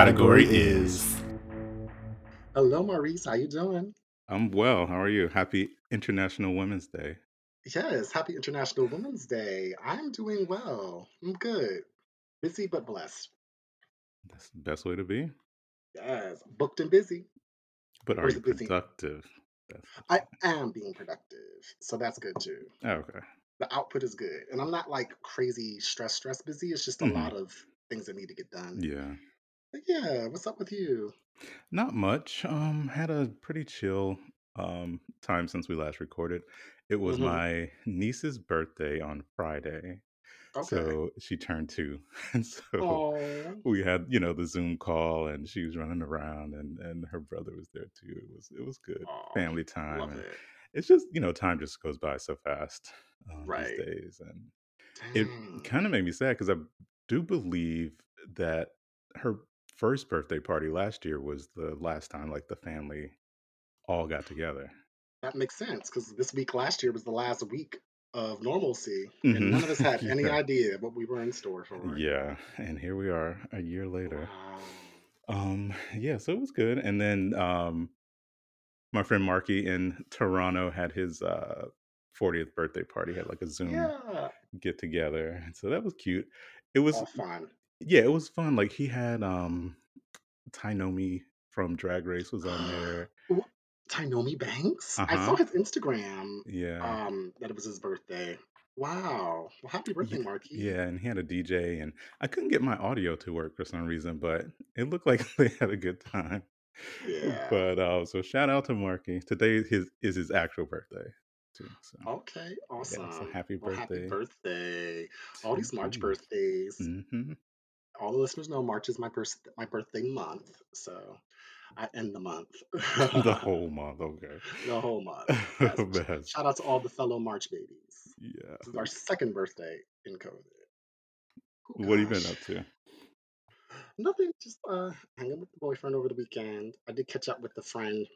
Category is. Hello, Maurice. How you doing? I'm well. How are you? Happy International Women's Day. Yes, happy International Women's Day. I'm doing well. I'm good. Busy but blessed. That's the best way to be. Yes, booked and busy. But are you busy? productive? I am being productive, so that's good too. oh, okay. The output is good, and I'm not like crazy stress, stress busy. It's just a Mhm. lot of things that need to get done. Yeah. Yeah, what's up with you? Not much. Um, had a pretty chill um time since we last recorded. It was hmm my niece's birthday on Friday. Okay. So she turned two. And so Oh, we had, you know, the Zoom call and she was running around and and her brother was there too. It was it was good. oh, Family time love and it. it's just, you know, time just goes by so fast um, these Right. days. And it Dang. kind of made me sad because I do believe that her first birthday party last year was the last time like the family all got together. That makes sense because this week last year was the last week of normalcy, and hmm none of us had any idea what we were in store for. Yeah. And here we are a year later. Wow. Um, yeah, so it was good. And then um my friend Marky in Toronto had his uh 40th birthday party, had like a Zoom Yeah. get together. And so that was cute. It was All fun. Yeah, it was fun. Like he had um Tynomi from Drag Race was on there. Wh- Tynomi Banks? I saw Uh-huh. his Instagram Yeah. um that it was his birthday. Wow. Well, happy Yeah, birthday, Marky. yeah, and he had a DJ and I couldn't get my audio to work for some reason, but it looked like they had a good time. Yeah. But uh so shout out to Marky. Today his is his actual birthday too. So Okay, yeah, so awesome. happy Well, happy birthday birthday. All these March birthdays. hmm All the listeners know March is my birth my birthday month, so I end the month. The whole month, okay. The whole month. Yes. Shout out to all the fellow March babies. Yeah. This is our second birthday in COVID. Oh What have you been up to? Nothing, just uh hanging with the boyfriend over the weekend. I did catch up with the friend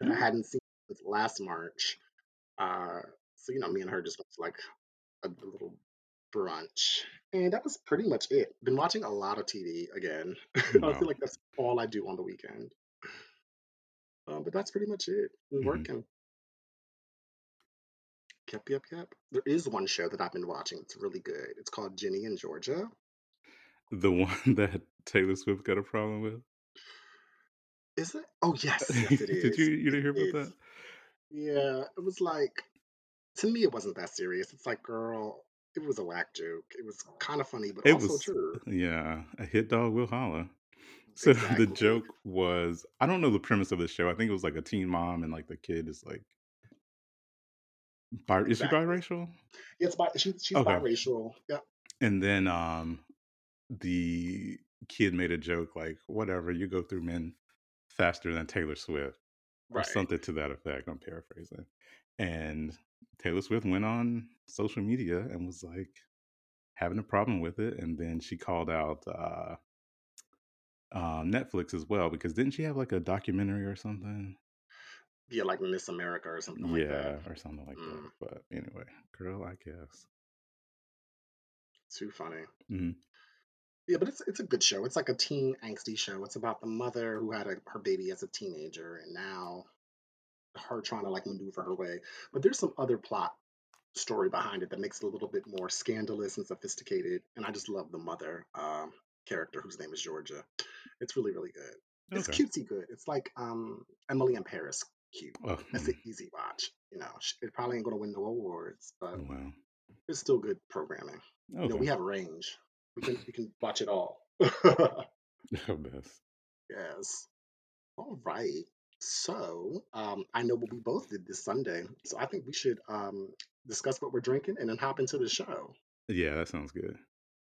that I Mm, hadn't seen since last March. Uh so you know, me and her just went to like a, a little brunch. And that was pretty much it. Been watching a lot of TV again. I feel Wow. like that's all I do on the weekend. Um, but that's pretty much it. Been hmm working. Yep, yep, yep. There is one show that I've been watching. It's really good. It's called Ginny and Georgia. The one that Taylor Swift got a problem with? Is it? Oh, yes, yes, it Did you is. you didn't hear about is. that? Yeah, it was like, to me, it wasn't that serious. It's like, girl, it was a whack joke. It was kind of funny, but It also was true. yeah, a hit dog will holler. So the joke was I don't know the premise of the show. I think it was like a teen mom and like the kid is like bi- is she biracial? Yeah, it's bi- she, she's Okay. biracial. Yeah. And then um the kid made a joke like whatever, you go through men faster than Taylor Swift or something to that effect. I'm paraphrasing. And Taylor Swift went on social media and was like having a problem with it and then she called out uh um, Netflix as well because didn't she have like a documentary or something? Yeah, like Miss America or something like that. Yeah, or something like that. Mm, But anyway, girl, I guess. too funny. hmm Yeah, but it's it's a good show. It's like a teen angsty show. It's about the mother who had a, her baby as a teenager, and now her trying to like maneuver her way. But there's some other plot story behind it that makes it a little bit more scandalous and sophisticated. And I just love the mother um, character whose name is Georgia. It's really really good. It's Okay. cutesy good. It's like um, Emily in Paris cute. Oh, That's mm, an easy watch. You know, it probably ain't gonna win no awards, but wow. it's still good programming. You know, we have range. We can we can watch it all. Best. Yes. All right. So, um, I know what we both did this Sunday. So I think we should um discuss what we're drinking and then hop into the show. Yeah, that sounds good.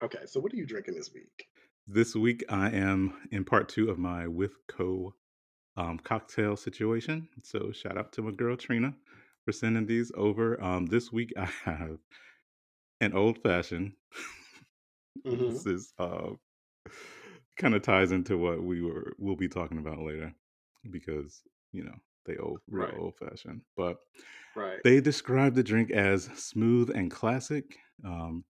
Okay, so what are you drinking this week? This week I am in part two of my with co um, cocktail situation. So shout out to my girl Trina for sending these over. Um, this week I have an old fashioned. Mm-hmm. this is uh, kind of ties into what we were we'll be talking about later because you know they old real Right. old fashioned but Right. they describe the drink as smooth and classic um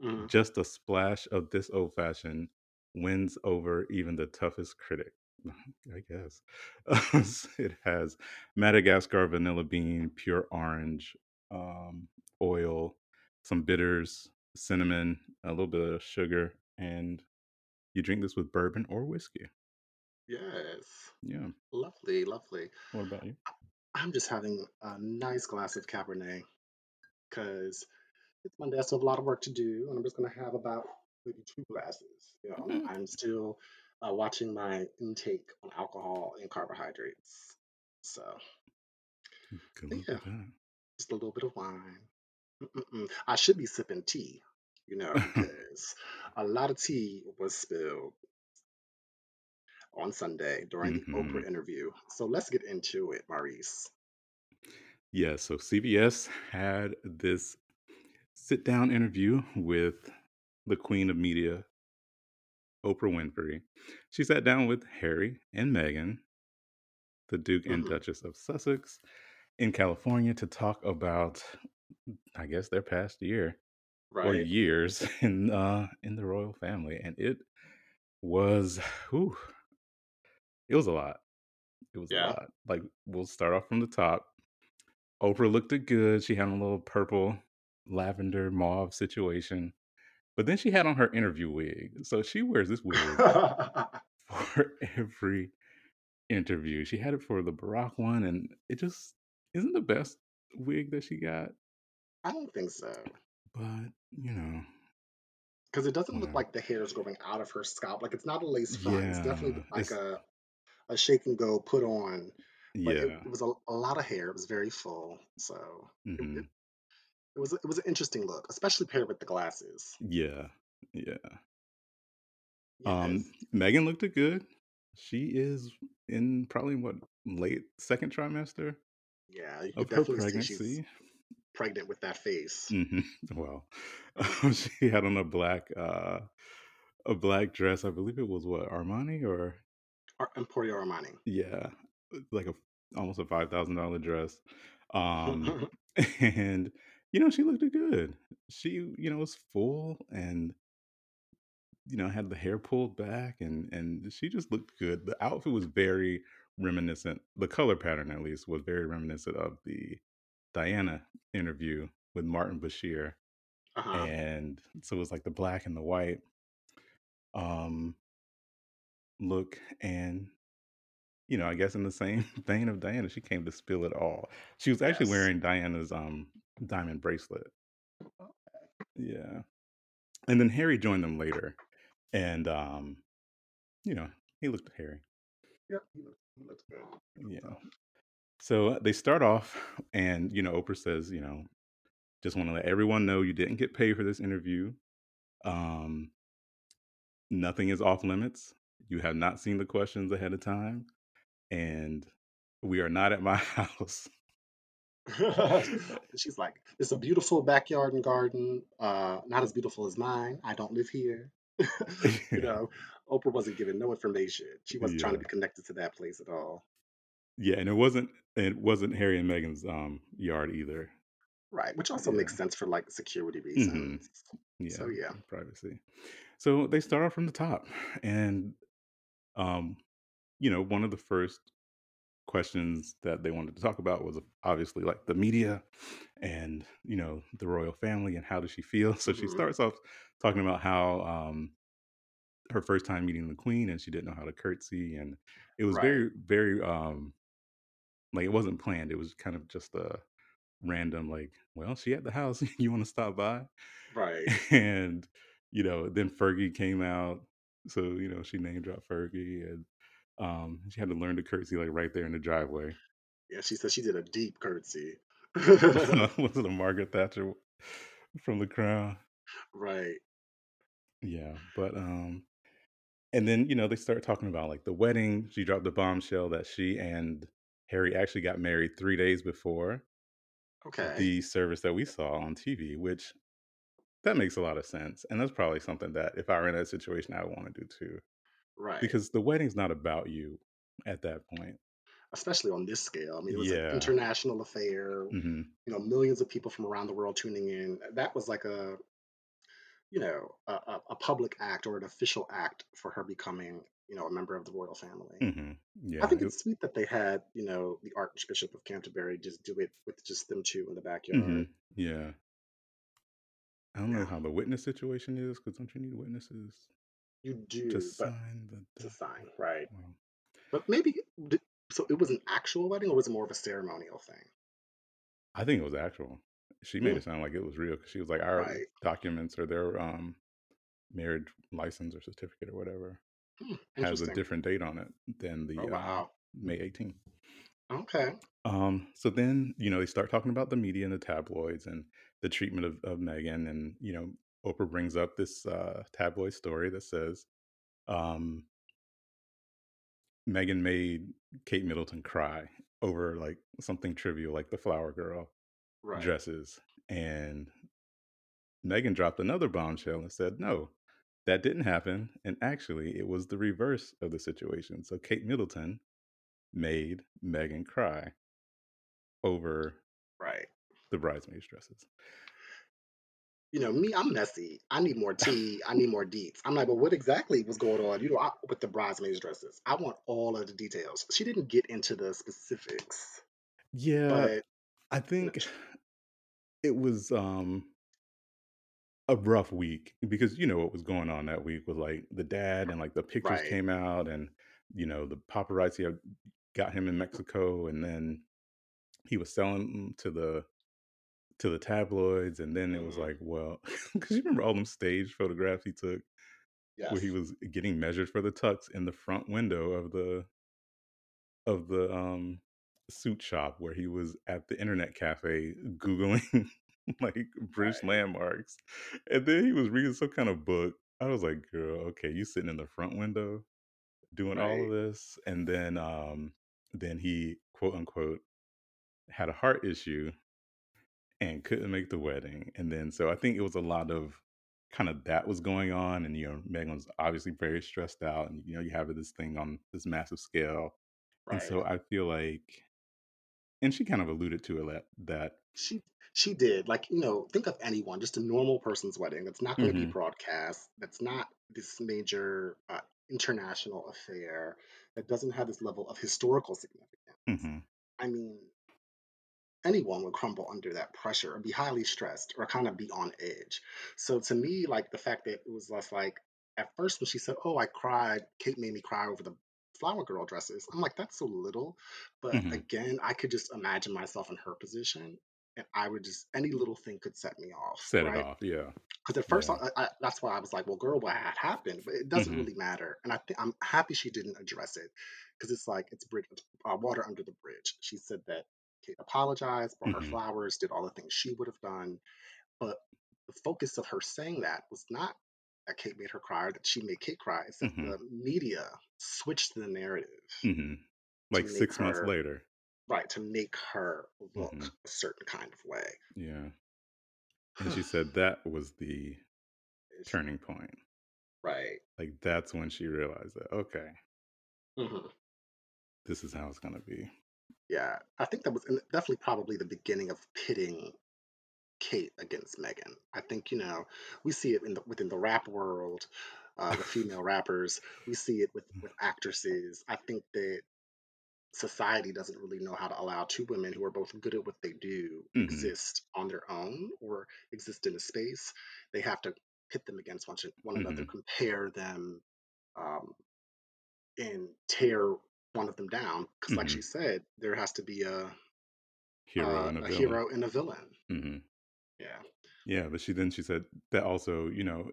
hmm Just a splash of this old fashioned wins over even the toughest critic. I guess. it has Madagascar vanilla bean, pure orange, um, oil, some bitters, cinnamon, a little bit of sugar, and you drink this with bourbon or whiskey. Yes. Yeah. Lovely, lovely. What about you? I'm just having a nice glass of Cabernet because it's Monday. I still have a lot of work to do, and I'm just going to have about maybe two glasses. You know, Mm, I'm still uh, watching my intake on alcohol and carbohydrates. So, luck yeah, just a little bit of wine. Mm-mm-mm. I should be sipping tea, you know, because a lot of tea was spilled on Sunday during the hmm Oprah interview. So let's get into it, Maurice. Yeah, so CBS had this sit down interview with the queen of media, Oprah Winfrey. She sat down with Harry and Meghan, the Duke and hmm Duchess of Sussex, in California to talk about, I guess, their past year or years in uh, in the royal family, and it was, whew, it was a lot. It was a lot. Like we'll start off from the top. Oprah looked it good. She had a little purple, lavender, mauve situation, but then she had on her interview wig. So she wears this wig for every interview. She had it for the Barack one, and it just isn't the best wig that she got. I don't think so. But you know, Because it doesn't look like the hair is growing out of her scalp. Like it's not a lace front. It's definitely like it's a, a shake and go put on. But it, yeah. it was a, a lot of hair. It was very full. So it, it, it was it was an interesting look, especially paired with the glasses. Yeah, yeah. Um, Meghan looked it good. She is in probably what late second trimester Yeah, you of her definitely see she's pregnancy. pregnant with that face. hmm Well, she had on a black uh a black dress. I believe it was what Armani Or Emporio Armani. yeah, like a almost a five thousand dollar dress. Um, and you know she looked good. She you know was full and you know had the hair pulled back and and she just looked good. The outfit was very reminiscent. The color pattern at least was very reminiscent of the Diana interview with Martin Bashir uh-huh. and so it was like the black and the white um look and you know i guess in the same vein of diana she came to spill it all she was actually Yes. wearing diana's um diamond bracelet yeah and then harry joined them later and um you know he looked Yep. He looks he looks good. He looks yeah tough. so they start off and you know oprah says you know just want to let everyone know you didn't get paid for this interview um nothing is off limits you have not seen the questions ahead of time and we are not at my house. She's like, it's a beautiful backyard and garden. Uh, not as beautiful as mine. I don't live here. You know, Oprah wasn't giving no information. She wasn't trying to be connected to that place at all. yeah, and it wasn't it wasn't Harry and Meghan's um yard either. Right, which also makes sense for like security hmm reasons. So yeah, yeah. privacy. So they start off from the top, and um, you know, one of the first questions that they wanted to talk about was obviously like the media and you know the royal family and how does she feel. So she hmm starts off talking about how um her first time meeting the queen and she didn't know how to curtsy and it was Right, very very um like it wasn't planned it was kind of just a random like well she at the house you want to stop by right. and you know then fergie came out so you know she name dropped fergie and um she had to learn to curtsy like right there in the driveway Yeah, she said she did a deep curtsy. was it a margaret thatcher from the crown Right. yeah but um And then, you know, they start talking about like the wedding. She dropped the bombshell that she and Harry actually got married three days before Okay. the service that we saw on TV, which that makes a lot of sense. And that's probably something that if I were in that situation, I would want to do too. Right. Because the wedding's not about you at that point. Especially on this scale. I mean, it was an international affair. hmm You know, millions of people from around the world tuning in. That was like a you know, a, a, public act or an official act for her becoming, you know, a member of the royal family. hmm I Yeah. think It, it's sweet that they had, you know, the Archbishop of Canterbury just do it with just them two in the backyard. Yeah. I don't know how the witness situation is because don't you need witnesses you do, but sign the to sign, right? Well, But maybe so. It was an actual wedding, or was it more of a ceremonial thing? I think it was actual. She made Hmm, it sound like it was real because she was like, our right. documents or their um marriage license or certificate or whatever Hmm, has a different date on it than Oh the uh. May 18th. Okay. Um, so then, you know, they start talking about the media and the tabloids and the treatment of, of Meghan. And, you know, Oprah brings up this uh, tabloid story that says um, Meghan made Kate Middleton cry over like something trivial like the flower girl Right. dresses. And Meghan dropped another bombshell and said, no, that didn't happen. And actually, it was the reverse of the situation. So Kate Middleton made Meghan cry over Right. The bridesmaids' dresses. You know me. I'm messy. I need more tea. I need more deets. I'm like, well, what exactly was going on? You know, I, with the bridesmaids' dresses. I want all of the details. She didn't get into the specifics, Yeah, but I think it was um a rough week because you know what was going on that week with like the dad and like the pictures right, came out and you know the paparazzi had got him in Mexico and then he was selling them to the to the tabloids and then it was mhm, like well because you remember all them stage photographs he took where he was getting measured for the tux in the front window of the of the um suit shop where he was at the internet cafe googling like British right, landmarks, and then he was reading some kind of book. I was like, "Girl, okay, you sitting in the front window doing all of this," and then um then he quote unquote had a heart issue and couldn't make the wedding, and then so I think it was a lot of kind of that was going on, and you know Meghan was obviously very stressed out, and you know you have this thing on this massive scale, and so I feel like And she kind of alluded to it that that She she did. Like, you know, think of anyone, just a normal person's wedding that's not going to be Mhm, broadcast, that's not this major uh, international affair, that doesn't have this level of historical significance. mhm, I mean, anyone would crumble under that pressure or be highly stressed or kind of be on edge. So to me, like the fact that it was less like at first when she said, "Oh, I cried," Kate made me cry over the flower girl dresses. I'm like, that's so little. But mhm. again, I could just imagine myself in her position, and I would just any little thing could set me off, Set it off, yeah, Because at first, yeah. I, I, that's why I was like, "Well, girl, what had happened?" But it doesn't Mhm, really matter, and I think I'm happy she didn't address it because it's like it's bridge, uh, water under the bridge. She said that Kate apologized, brought her mhm, flowers, did all the things she would have done, but the focus of her saying that was not that Kate made her cry or that she made Kate cry. It's that mhm, the media switched the narrative mhm. Like make 6 months later. right to make her look Mhm, a certain kind of way. yeah, and she said that was the turning point. right. Like, that's when she realized that, "Okay, hmm this is how it's gonna be." Yeah, I think that was definitely probably the beginning of pitting Kate against Meghan. I think, you know, we see it in the, within the rap world, uh, the female rappers. We see it with with actresses. I think that society doesn't really know how to allow two women who are both good at what they do Mhm, exist on their own or exist in a space. They have to pit them against one, one another, mhm, compare them, um, and tear one of them down. Because, like she mhm. said, there has to be a Hero a, and a a villain. hero and a villain. Mhm. Yeah. Yeah, but she then she said that also, you know,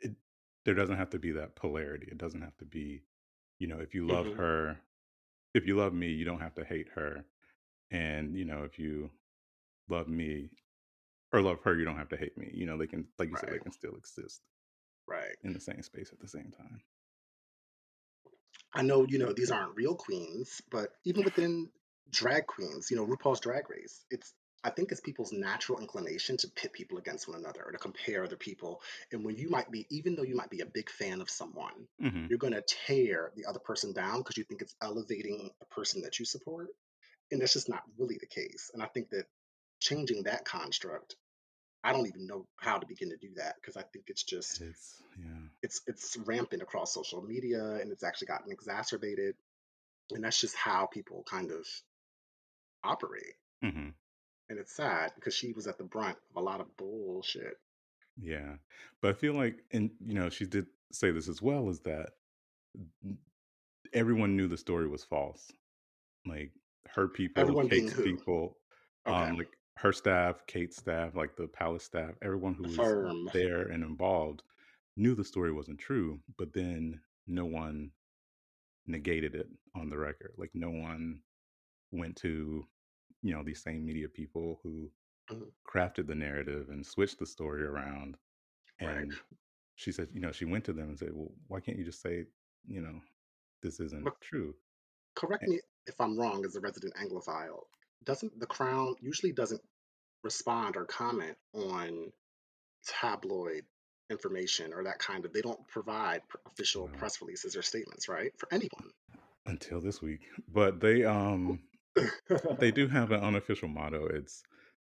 it there doesn't have to be that polarity. It doesn't have to be, you know, if you love hmm her if you love me, you don't have to hate her. And, you know, if you love me or love her, you don't have to hate me. You know, they can like you said, they can still exist Right. in the same space at the same time. I know, you know, these aren't real queens, but even within drag queens, you know, RuPaul's Drag Race, it's I think it's people's natural inclination to pit people against one another or to compare other people. And when you might be, even though you might be a big fan of someone, Mhm. you're going to tear the other person down because you think it's elevating the person that you support. And that's just not really the case. And I think that changing that construct I don't even know how to begin to do that because I think it's just It's yeah. it's it's rampant across social media and it's actually gotten exacerbated and that's just how people kind of operate Mhm. and it's sad because she was at the brunt of a lot of bullshit. Yeah. But I feel like and, you know, she did say this as well, is that everyone knew the story was false. Like, her people, Everyone Kate's people, Okay. um, like, her staff, Kate's staff, like, the palace staff, everyone who was firm. there and involved knew the story wasn't true, but then no one negated it on the record. Like, no one went to, you know, these same media people who Mhm. crafted the narrative and switched the story around, Right. and she said, you know, she went to them and said, "Well, why can't you just say, you know, this isn't true?" correct me if I'm wrong as a resident Anglophile. Doesn't the Crown usually doesn't respond or comment on tabloid information or that kind of they don't provide official well, press releases or statements, right? For anyone. until this week. But they, um they do have an unofficial motto. It's,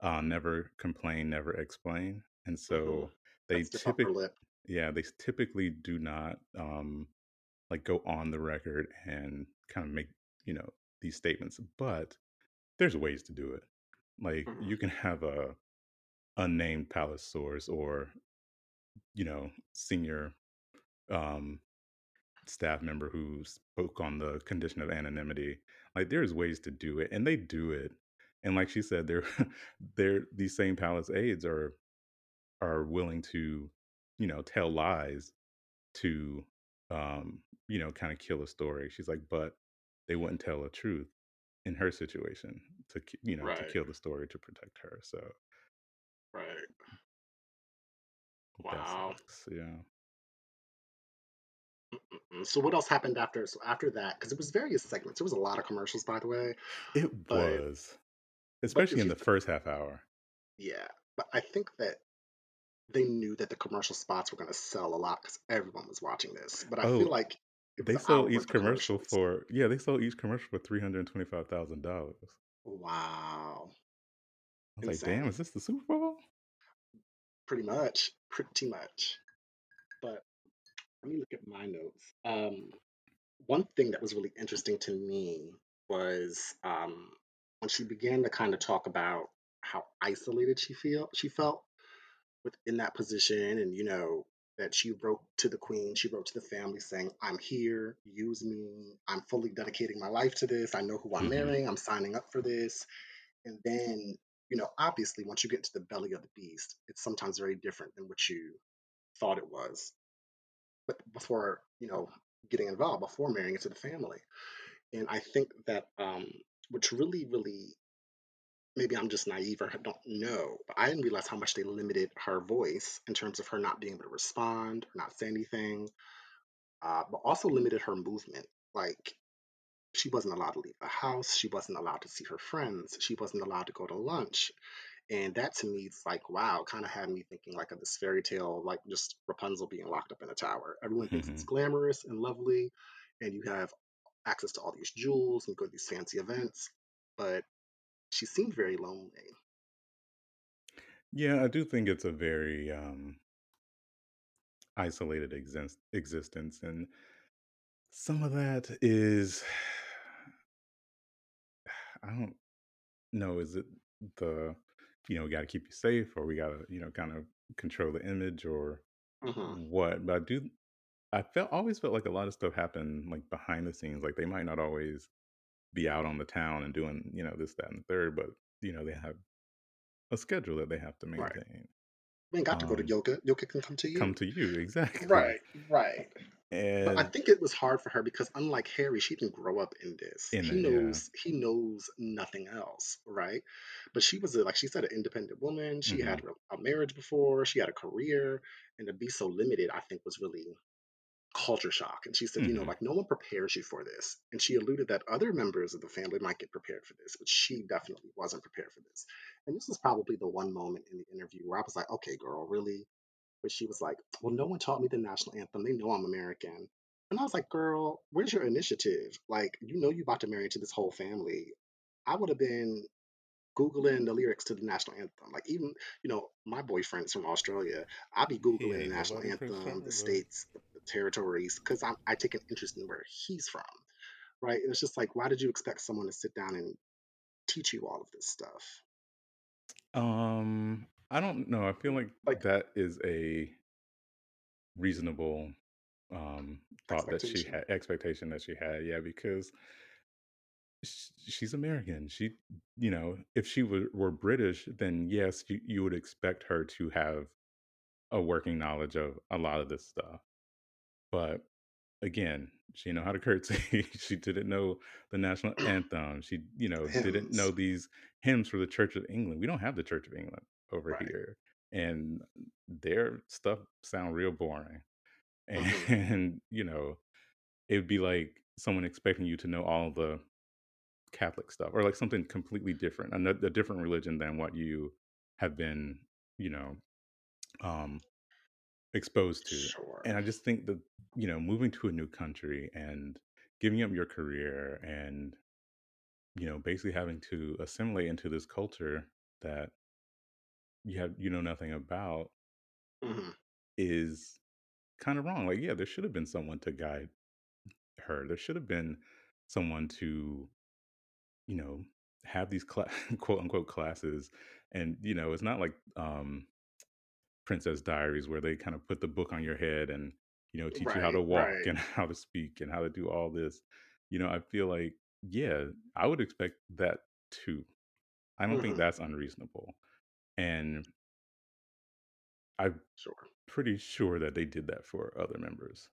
uh, "Never complain, never explain," and so they just upper typically, yeah, they typically do not, um, like, go on the record and kinda make, you know, these statements, but there's ways to do it. Like, Mhm. you can have a unnamed palace source or, you know, senior, um, staff member who spoke on the condition of anonymity. Like, there's ways to do it, and they do it. And like she said, they're they're these same palace aides are are willing to, you know, tell lies to, um, you know, kinda kill a story. She's like, "But they wouldn't tell a truth in her situation to you know, to kill the story to protect her." So, Right. Wow. sucks, yeah. So what else happened after? So after that, because it was various segments. It was a lot of commercials, by the way. It But was, especially in the th- first half hour. yeah. But I think that they knew that the commercial spots were going to sell a lot because everyone was watching this. But I feel Oh, like it was they sold each commercial for yeah, they sold each commercial for $325,000. Wow. I was like, "Damn, is this the Super Bowl?" Pretty much. Pretty much. But let me look at my notes. Um, one thing that was really interesting to me was um, when she began to kind of talk about how isolated she feel she felt within that position, and you know that she wrote to the queen, she wrote to the family saying, "I'm here, use me. I'm fully dedicating my life to this. I know who I'm Mhm, marrying. I'm signing up for this." And then, you know, obviously, once you get to the belly of the beast, it's sometimes very different than what you thought it was but before you know getting involved before marrying into the family and i think that um which really really maybe i'm just naive or don't know but i didn't realize how much they limited her voice in terms of her not being able to respond or not say anything uh, but also limited her movement like she wasn't allowed to leave the house she wasn't allowed to see her friends she wasn't allowed to go to lunch and that to me is like wow kind of had me thinking like of this fairy tale like just rapunzel being locked up in a tower everyone thinks it's mhm. glamorous and lovely and you have access to all these jewels and go to these fancy events but she seemed very lonely Yeah, I do think it's a very, um, isolated exist existence, and some of that is I don't know, is it the, you know, we gotta keep you safe or we gotta, you know, kind of control the image or hmm what? But I do I felt always felt like a lot of stuff happened, like, behind the scenes, like, they might not always be out on the town and doing, you know, this, that, and the third, but, you know, they have a schedule that they have to right maintain. we ain't got to go to Um, yoga yoga can come to you. come to you, exactly. right right But I think it was hard for her because unlike Harry, she didn't grow up in this. in He it, yeah. knows he knows nothing else, right? But she was a, like she said, an independent woman. She had Mhm, a marriage before. She had a career, and to be so limited, I think, was really culture shock. And she said, you know, mhm. like no one prepares you for this. And she alluded that other members of the family might get prepared for this, but she definitely wasn't prepared for this. And this was probably the one moment in the interview where I was like, okay, girl, really? But she was like, Well, no one taught me the national anthem. They know I'm American. And I was like, Girl, where's your initiative? Like, you know, you about to marry into this whole family. I would have been googling the lyrics to the national anthem. Like even you know my boyfriend's from Australia. I be googling the national anthem, the states, the, territories, because I I take an interest in where he's from, right? And it's just like, why did you expect someone to sit down and teach you all of this stuff? um, I don't know. I feel like Like that is a reasonable um thought that she had expectation that she had. Yeah, because she's American. She, you know, if she were, were British, then yes, you, you would expect her to have a working knowledge of a lot of this stuff. But again, she didn't know how to curtsy. she didn't know the national anthem. She, you know, didn't know these hymns for the Church of England. We don't have the Church of England over right? here. And their stuff sound real boring. hmm And, you know, it'd be like someone expecting you to know all the Catholic stuff or like something completely different, ano- a different religion than what you have been, you know, um, exposed to. Sure. And I just think that, you know, moving to a new country and giving up your career and, you know, basically having to assimilate into this culture that you have, you know, nothing about hmm is kind of wrong. Like, yeah, there should have been someone to guide her. There should have been someone to, you know, have these cla- quote unquote classes. And, you know, it's not like, um, Princess Diaries where they kind of put the book on your head and you know teach you how to walk Right. and how to speak and how to do all this. You know, I feel like yeah, I would expect that too. I don't think hmm that's unreasonable. And I'm Sure. pretty sure that they did that for other members.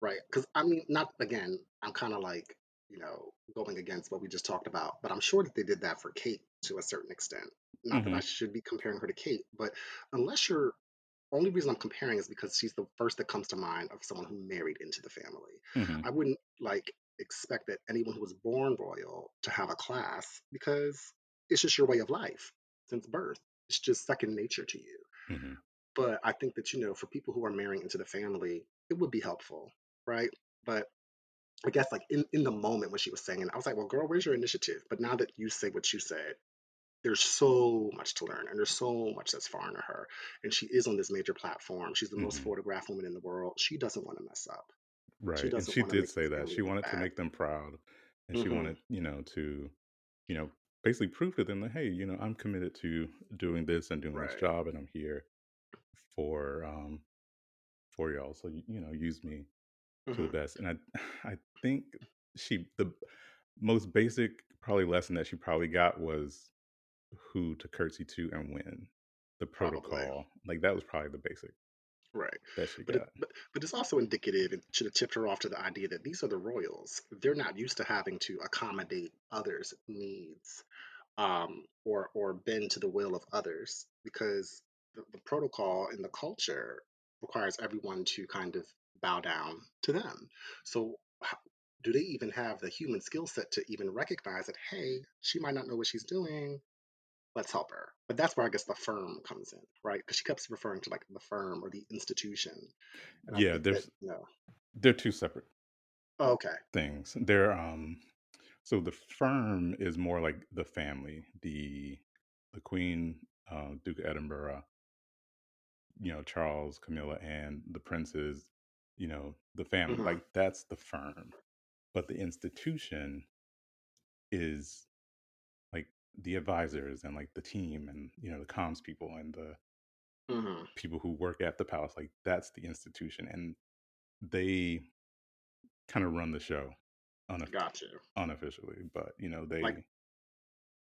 Right. Because I mean, not again. I'm kind of like you know going against what we just talked about, but I'm sure that they did that for Kate to a certain extent. Not that I Mhm. should be comparing her to Kate, but unless you're only reason I'm comparing is because she's the first that comes to mind of someone who married into the family. Mhm. I wouldn't like expect that anyone who was born royal to have a class because it's just your way of life since birth. It's just second nature to you. Mhm. But I think that, you know, for people who are marrying into the family, it would be helpful, right? But I guess like in, in the moment when she was saying it, I was like, well, girl, where's your initiative? But now that you say what you said, there's so much to learn and there's so much that's foreign to her. And she is on this major platform. She's the most Mhm. photographed woman in the world. She doesn't want to mess up. She Right. And she did say that. She wanted to make them proud and she hmm wanted, you know, to you know, basically prove to them that hey, you know, I'm committed to doing this and doing this job and I'm here for um for y'all. So you know, use me to the hmm best. And I I think she the most basic probably lesson that she probably got was who to curtsy to and when. The Probably. protocol. Like that was probably the basic Right. that she But, it, but but it's also indicative and should have tipped her off to the idea that these are the royals. They're not used to having to accommodate others' needs um, or or bend to the will of others because the, the protocol and the culture requires everyone to kind of bow down to them. So do they even have the human skill set to even recognize that hey, she might not know what she's doing. Let's help her. But that's where I guess the firm comes in, right? Because she kept referring to like the firm or the institution, Yeah, that there's you know, they're two separate oh, okay, things. They're um so the firm is more like the family, the the Queen, uh, Duke of Edinburgh, you know, Charles, Camilla, and the princes, you know, the family. hmm Like that's the firm. But the institution is like the advisors and like the team and you know the comms people and the hmm people who work at the palace. Like that's the institution, and they kind of run the show unof- got you. unofficially. But you know Like, they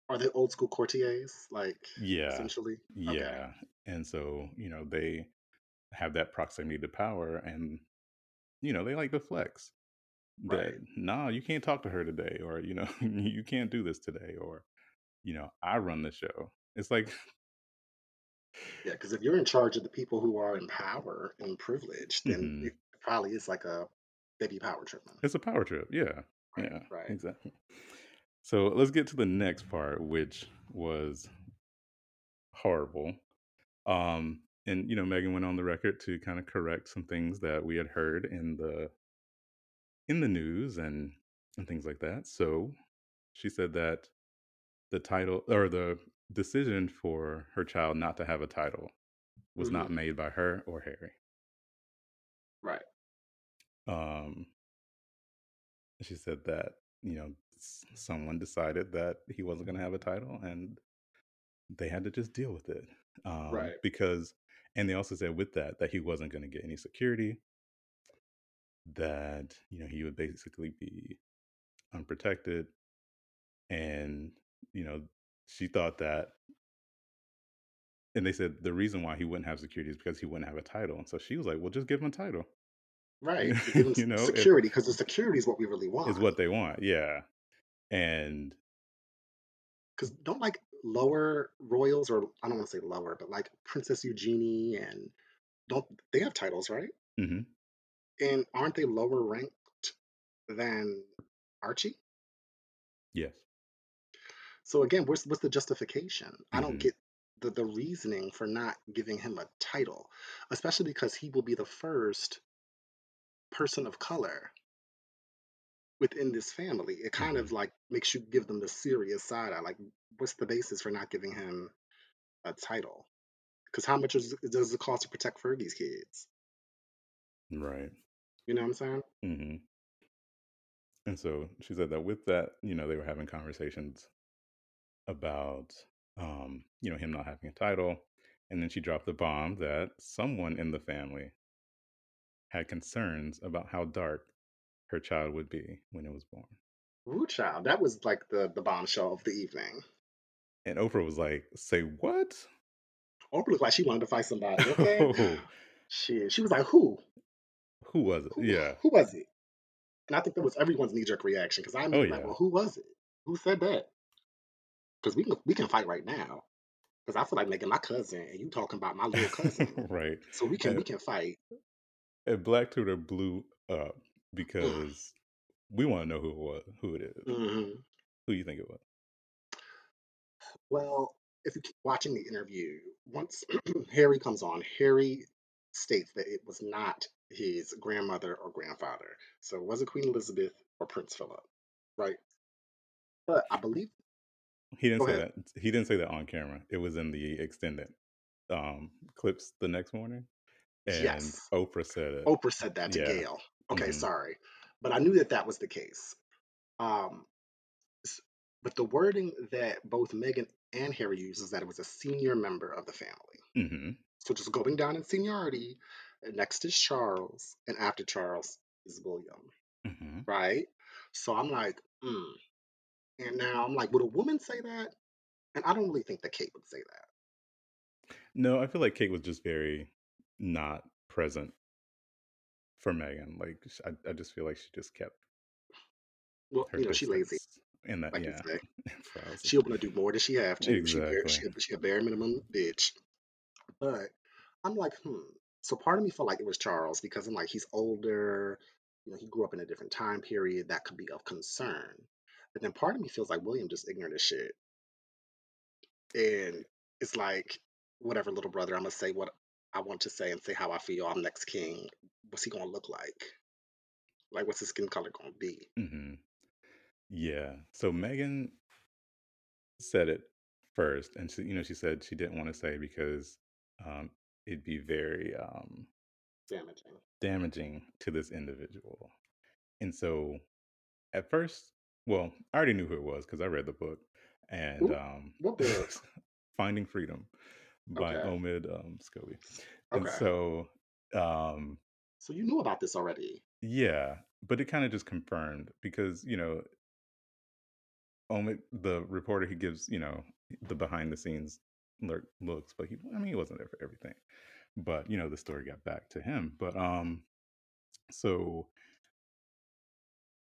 are they old school courtiers? Like, Yeah, essentially, okay, yeah. And so, you know, they have that proximity to power and, you know, they like to flex that, right. nah, you can't talk to her today, or, you know, you can't do this today, or, you know, I run the show. It's like, Yeah, because if you're in charge of the people who are in power and privilege, then mhm, it probably is like a baby power tripping. it's a power trip. Yeah, Right, yeah, right. exactly. So let's get to the next part, which was horrible. Um, and, you know, Meghan went on the record to kind of correct some things that we had heard in the in the news and and things like that. So she said that the title or the decision for her child not to have a title was not Mhm. made by her or Harry. Right. Um, she said that you know someone decided that he wasn't going to have a title, and they had to just deal with it. Um, Right. Because, and they also said with that that he wasn't going to get any security. That you know he would basically be unprotected, and you know she thought that and they said the reason why he wouldn't have security is because he wouldn't have a title. And so she was like, "Well, just give him a title." Right. To give them you know, security because the security is what we really want. is what they want, yeah. And Because don't like lower royals or I don't want to say lower, but like Princess Eugenie and don't they have titles, right? mhm, And aren't they lower ranked than Archie? yes, So again, what's what's the justification? I don't mhm, get the the reasoning for not giving him a title, especially because he will be the first person of color within this family. It kind mhm, of like makes you give them the serious side eye. Like, what's the basis for not giving him a title? Because how much is, does it cost to protect Fergie's kids? right, You know what I'm saying? Mm-hmm. And so she said that with that, you know, they were having conversations about, um, you know, him not having a title, and then she dropped the bomb that someone in the family had concerns about how dark her child would be when it was born. Woo child, that was like the the bombshell of the evening. And Oprah was like, "Say what?" Oprah looked like she wanted to fight somebody. Okay, Oh, she she was like, who who was it? who Yeah. who was it? And I think that was everyone's knee jerk reaction because I Oh immediately like, yeah. well, who was it? Who said that? Because we can we can fight right now. Because I feel like making my cousin and you talking about my little cousin, right. so we can And, we can fight. and Black Twitter blew up Mm, because we want to know who it was, who it is. mhm. Who you think it was? Well, if you keep watching the interview, once Harry comes on, Harry states that it was not his grandmother or grandfather. So it wasn't Queen Elizabeth or Prince Philip, right? But I believe. He didn't Go say ahead. that. He didn't say that on camera. It was in the extended um, clips the next morning, and Yes, Oprah said it. Oprah said that to Yeah. Gail. Okay, hmm sorry, but I knew that that was the case. Um, s- but the wording that both Meghan and Harry used is that it was a senior member of the family. hmm So just going down in seniority, uh, next is Charles, and after Charles is William, hmm right? So I'm like, hmm. And now I'm like, would a woman say that? And I don't really think that Kate would say that. No, I feel like Kate was just very not present for Meghan. Like I, I just feel like she just kept Well, you know, she lazy, in that. like Yeah. say. so I was She'll want to do more than she have to. She exactly. she, a- she a bare minimum bitch. But I'm like, hmm. So part of me felt like it was Charles because I'm like, he's older. You know, he grew up in a different time period that could be of concern. But then part of me feels like William just ignorant as shit. And it's like, whatever, little brother, I'm gonna say what I want to say and say how I feel. I'm next king. What's he gonna look like? Like, what's his skin color gonna be? hmm Yeah. So Meghan said it first, and she, you know, she said she didn't want to say because um, it'd be very um, Damaging. damaging to this individual. And so, at first, well, I already knew who it was because I read the book, and Ooh, um, what book? Finding Freedom by Okay. Omid um, Scobie. And Okay. so, um, So you knew about this already. yeah, but it kind of just confirmed because you know, Omid, the reporter, he gives you know the behind the scenes lurk looks, but he, I mean, he wasn't there for everything. But you know, the story got back to him. But um, so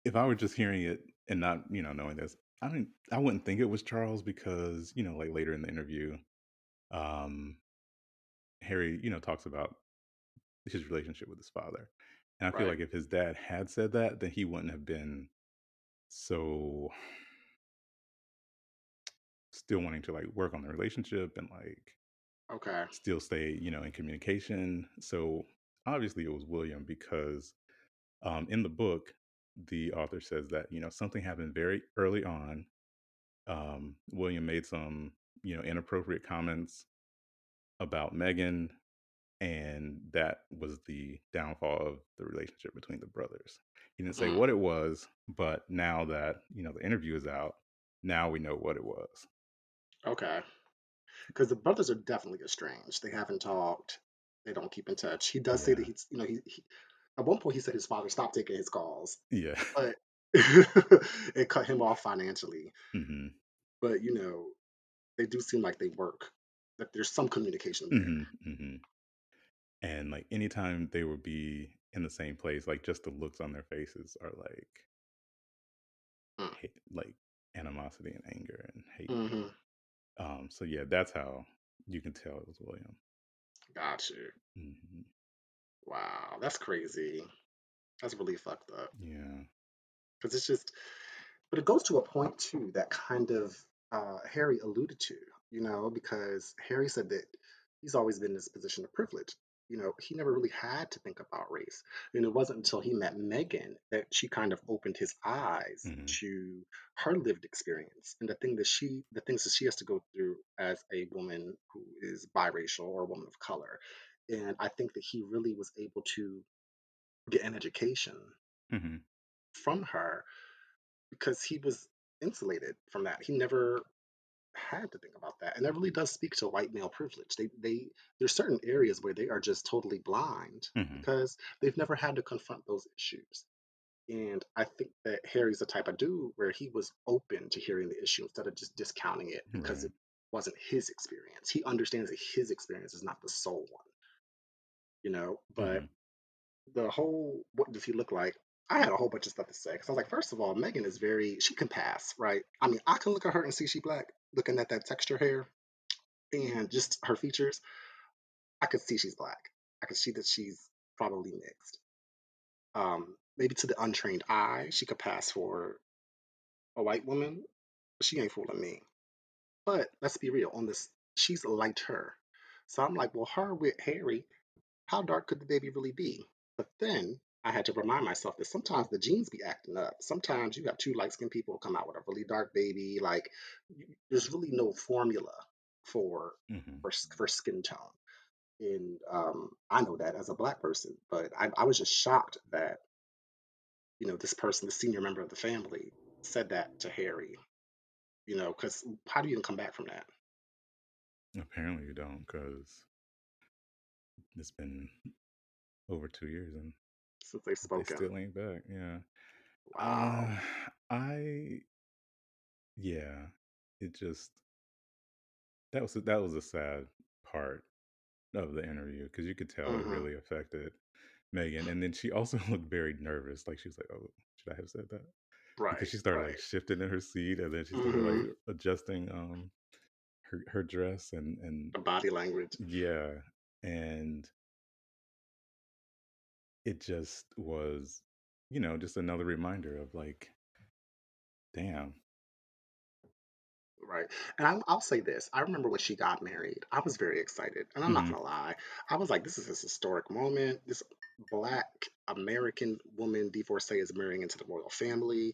if I were just hearing it and not, you know, knowing this, I didn't I wouldn't think it was Charles because, you know, like later in the interview, um, Harry, you know, talks about his relationship with his father. And I feel Right. like if his dad had said that, then he wouldn't have been so still wanting to like work on the relationship and like Okay. still stay, you know, in communication. So obviously it was William because um in the book, the author says that, you know, something happened very early on um, William made some, you know, inappropriate comments about Meghan, and that was the downfall of the relationship between the brothers. He didn't say Mm, what it was, but now that you know the interview is out, now we know what it was. okay. Because the brothers are definitely estranged. They haven't talked. They don't keep in touch. He does say that he's, you know, he, he at one point he said his father stopped taking his calls, yeah, but it cut him off financially. hmm But you know, they do seem like they work. That there's some communication there. hmm hmm and like anytime they would be in the same place, like just the looks on their faces are like Mm. hate, like animosity and anger and hate. hmm Um, so yeah, that's how you can tell it was William. Got you. hmm Wow, that's crazy. That's really fucked up. Yeah. Because it's just, but it goes to a point too that kind of uh, Harry alluded to, you know, because Harry said that he's always been in this position of privilege. You know, he never really had to think about race. And it wasn't until he met Meghan that she kind of opened his eyes hmm to her lived experience and the thing that she, the things that she has to go through as a woman who is biracial or a woman of color. And I think that he really was able to get an education hmm from her because he was insulated from that. He never had to think about that, and that really does speak to white male privilege. They they there's certain areas where they are just totally blind hmm because they've never had to confront those issues. And I think that Harry's the type of dude where he was open to hearing the issue instead of just discounting it because it wasn't his experience. He understands that his experience is not the sole one, you know. But hmm the whole what does he look like? I had a whole bunch of stuff to say because I was like, first of all, Meghan is very she can pass, right? I mean, I can look at her and see she black, looking at that texture hair and just her features. I could see she's black. I could see that she's probably mixed. Um, maybe to the untrained eye, she could pass for a white woman, but she ain't fooling me. But let's be real, on this, she's like her. So I'm like, well, her with Harry, how dark could the baby really be? But then I had to remind myself that sometimes the genes be acting up. Sometimes you have two light skinned people come out with a really dark baby. Like, there's really no formula for hmm for, for skin tone. And um, I know that as a black person, but I, I was just shocked that you know this person, the senior member of the family, said that to Harry. You know, because how do you even come back from that? Apparently you don't, because it's been over two years and Since they've they spoken. still ain't back. Yeah. Wow. Uh, I yeah. It just that was that was a sad part of the interview because you could tell it hmm really affected Meghan, and then she also looked very nervous. Like she was like, "Oh, should I have said that?" Right. Because she started like shifting in her seat, and then she started hmm like adjusting um her her dress and and The body language. yeah, and it just was, you know, just another reminder of like, damn. Right. And I, I'll say this. I remember when she got married, I was very excited. And I'm not hmm going to lie. I was like, this is a historic moment. This black American woman, divorcee, is marrying into the royal family.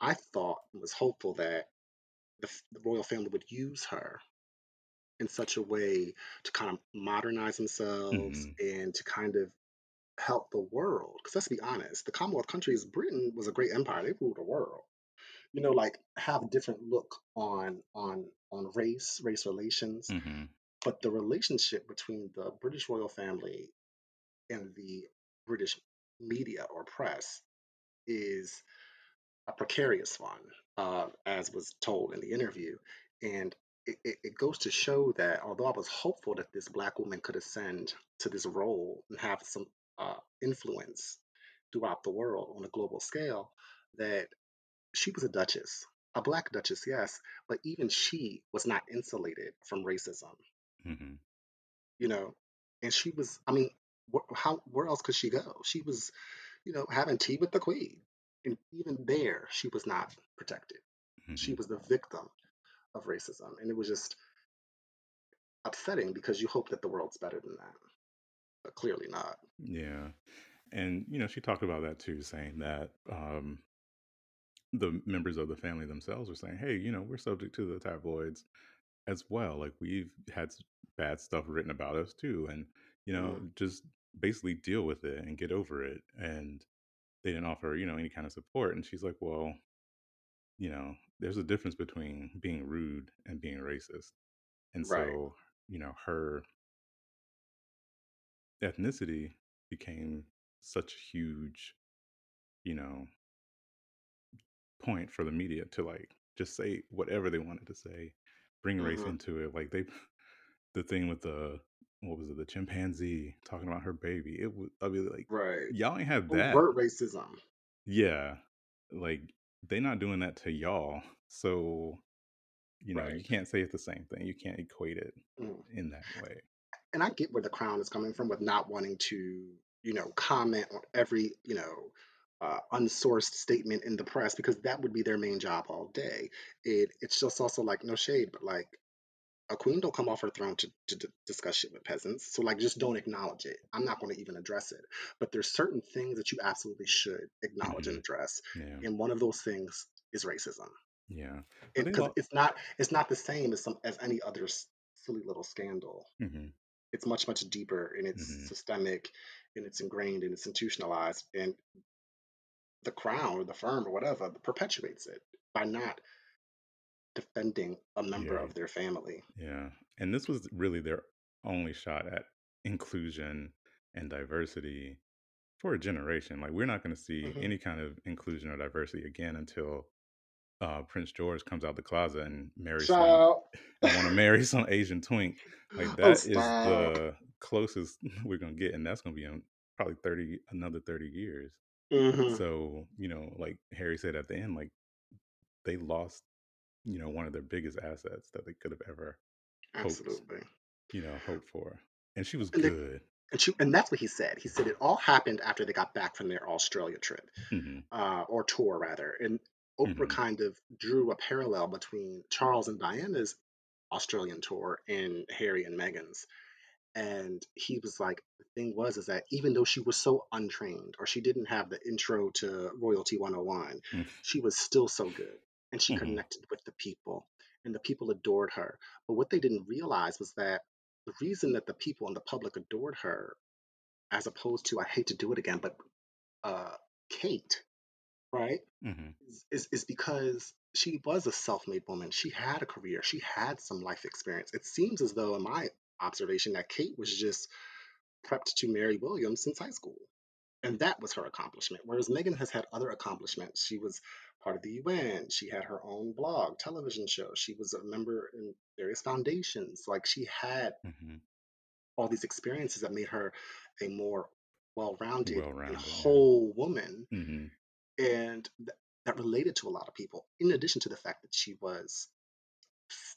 I thought was hopeful that the, f- the royal family would use her in such a way to kind of modernize themselves hmm and to kind of help the world. Because let's be honest, the Commonwealth countries, Britain was a great empire. They ruled the world. you know like have a different look on on on race race relations hmm but the relationship between the british royal family and the british media or press is a precarious one uh, as was told in the interview and it, it, it goes to show that although i was hopeful that this black woman could ascend to this role and have some uh, influence throughout the world on a global scale that she was a duchess, a black duchess, yes, but even she was not insulated from racism, hmm you know. And she was, I mean, wh- how where else could she go? She was, you know, having tea with the queen, and even there, she was not protected. She hmm was the victim of racism, and it was just upsetting because you hope that the world's better than that, but clearly not. Yeah. And you know, she talked about that too, saying that um the members of the family themselves were saying, "Hey, you know, we're subject to the tabloids as well. Like we've had bad stuff written about us too, and you know, Mm, just basically deal with it and get over it." And they didn't offer, you know, any kind of support. And she's like, "Well, you know, there's a difference between being rude and being racist." And right. so, you know, her ethnicity became such a huge, you know, point for the media to like just say whatever they wanted to say, bring race hmm into it. Like they, the thing with the what was it, the chimpanzee talking about her baby. It was I mean like Right. y'all ain't have that. Overt racism. Yeah, like they not doing that to y'all. So you know Right. you can't say it's the same thing. You can't equate it Mm. in that way. And I get where the crown is coming from with not wanting to, you know, comment on every, you know, uh, unsourced statement in the press because that would be their main job all day. It it's just also like no shade, but like a queen don't come off her throne to, to d- discuss shit with peasants. So like just don't acknowledge it. I'm not going to even address it. But there's certain things that you absolutely should acknowledge and hmm address. Yeah, And one of those things is racism. yeah. Because lost. it's not it's not the same as some as any other silly little scandal. hmm It's much much deeper and it's hmm systemic and it's ingrained and it's institutionalized and the crown or the firm or whatever perpetuates it by not defending a member Yeah, of their family. yeah. And this was really their only shot at inclusion and diversity for a generation. Like we're not going to see hmm any kind of inclusion or diversity again until uh, Prince George comes out the closet and marries some Child. and want to marry some Asian twink. Like Oh, that is the closest we're going to get, and that's going to be in probably thirty another thirty years. hmm So you know, like Harry said at the end, like they lost you know one of their biggest assets that they could have ever hoped Absolutely. you know hoped for, and she was And, they, good. and, she, and that's what he said. He said it all happened after they got back from their Australia trip, hmm uh, or tour rather. And Oprah hmm kind of drew a parallel between Charles and Diana's Australian tour and Harry and Meghan's. And he was like, the thing was, is that even though she was so untrained or she didn't have the intro to Royalty 101, she was still so good. And she hmm connected with the people, and the people adored her. But what they didn't realize was that the reason that the people and the public adored her, as opposed to, I hate to do it again, but uh, Kate, right, hmm is, is, is because she was a self made woman. She had a career, she had some life experience. It seems as though, in my observation, that Kate was just prepped to marry William since high school. And that was her accomplishment. Whereas Meghan has had other accomplishments. She was part of the UN. She had her own blog, television show. She was a member in various foundations. Like she had hmm all these experiences that made her a more well rounded well-rounded. yeah. whole woman. hmm And th- that related to a lot of people, in addition to the fact that she was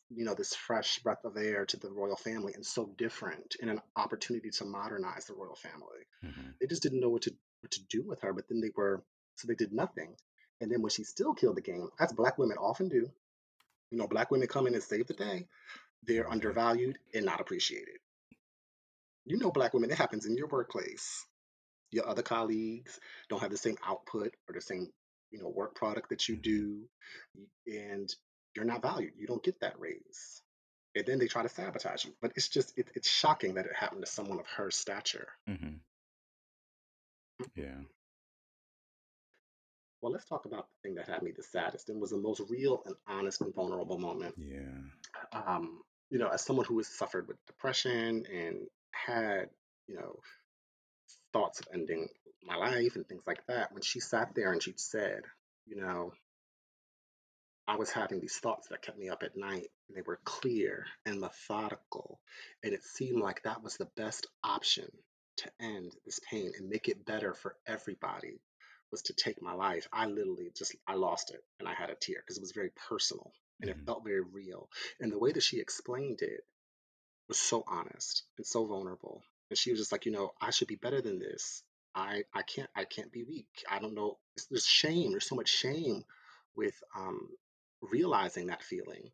you know, this fresh breath of air to the royal family and so different and an opportunity to modernize the royal family. hmm They just didn't know what to what to do with her, but then they were so they did nothing. And then when she still killed the game, as black women often do, you know, black women come in and save the day, they're undervalued and not appreciated. You know, black women, it happens in your workplace. Your other colleagues don't have the same output or the same, you know, work product that you hmm do, and you're not valued. You don't get that raise. and then they try to sabotage you. But it's just it, it's shocking that it happened to someone of her stature. mm-hmm. Yeah. Well, let's talk about the thing that had me the saddest and was the most real and honest and vulnerable moment. Yeah. Um, you know, as someone who has suffered with depression and had, you know, thoughts of ending my life and things like that, when she sat there and she said, you know, I was having these thoughts that kept me up at night, and they were clear and methodical. And it seemed like that was the best option to end this pain and make it better for everybody was to take my life. I literally just I lost it and I had a tear because it was very personal and it hmm felt very real. And the way that she explained it was so honest and so vulnerable. And she was just like, you know, I should be better than this. I I can't I can't be weak. I don't know. There's shame. There's so much shame with um, realizing that feeling,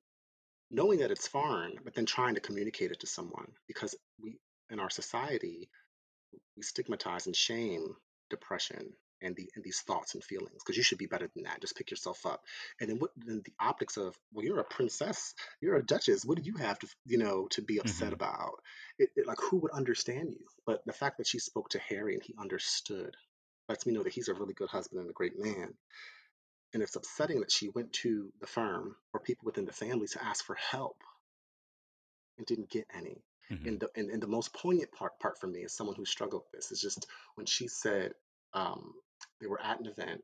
knowing that it's foreign, but then trying to communicate it to someone because we in our society we stigmatize and shame depression and the and these thoughts and feelings because you should be better than that. Just pick yourself up. And then what? Then the optics of well, you're a princess, you're a duchess. What do you have to you know to be upset hmm about? It, it, like who would understand you? But the fact that she spoke to Harry and he understood lets me know that he's a really good husband and a great man. And it's upsetting that she went to the firm or people within the family to ask for help and didn't get any. hmm And the and, and the most poignant part part for me as someone who struggled with this is just when she said um, they were at an event,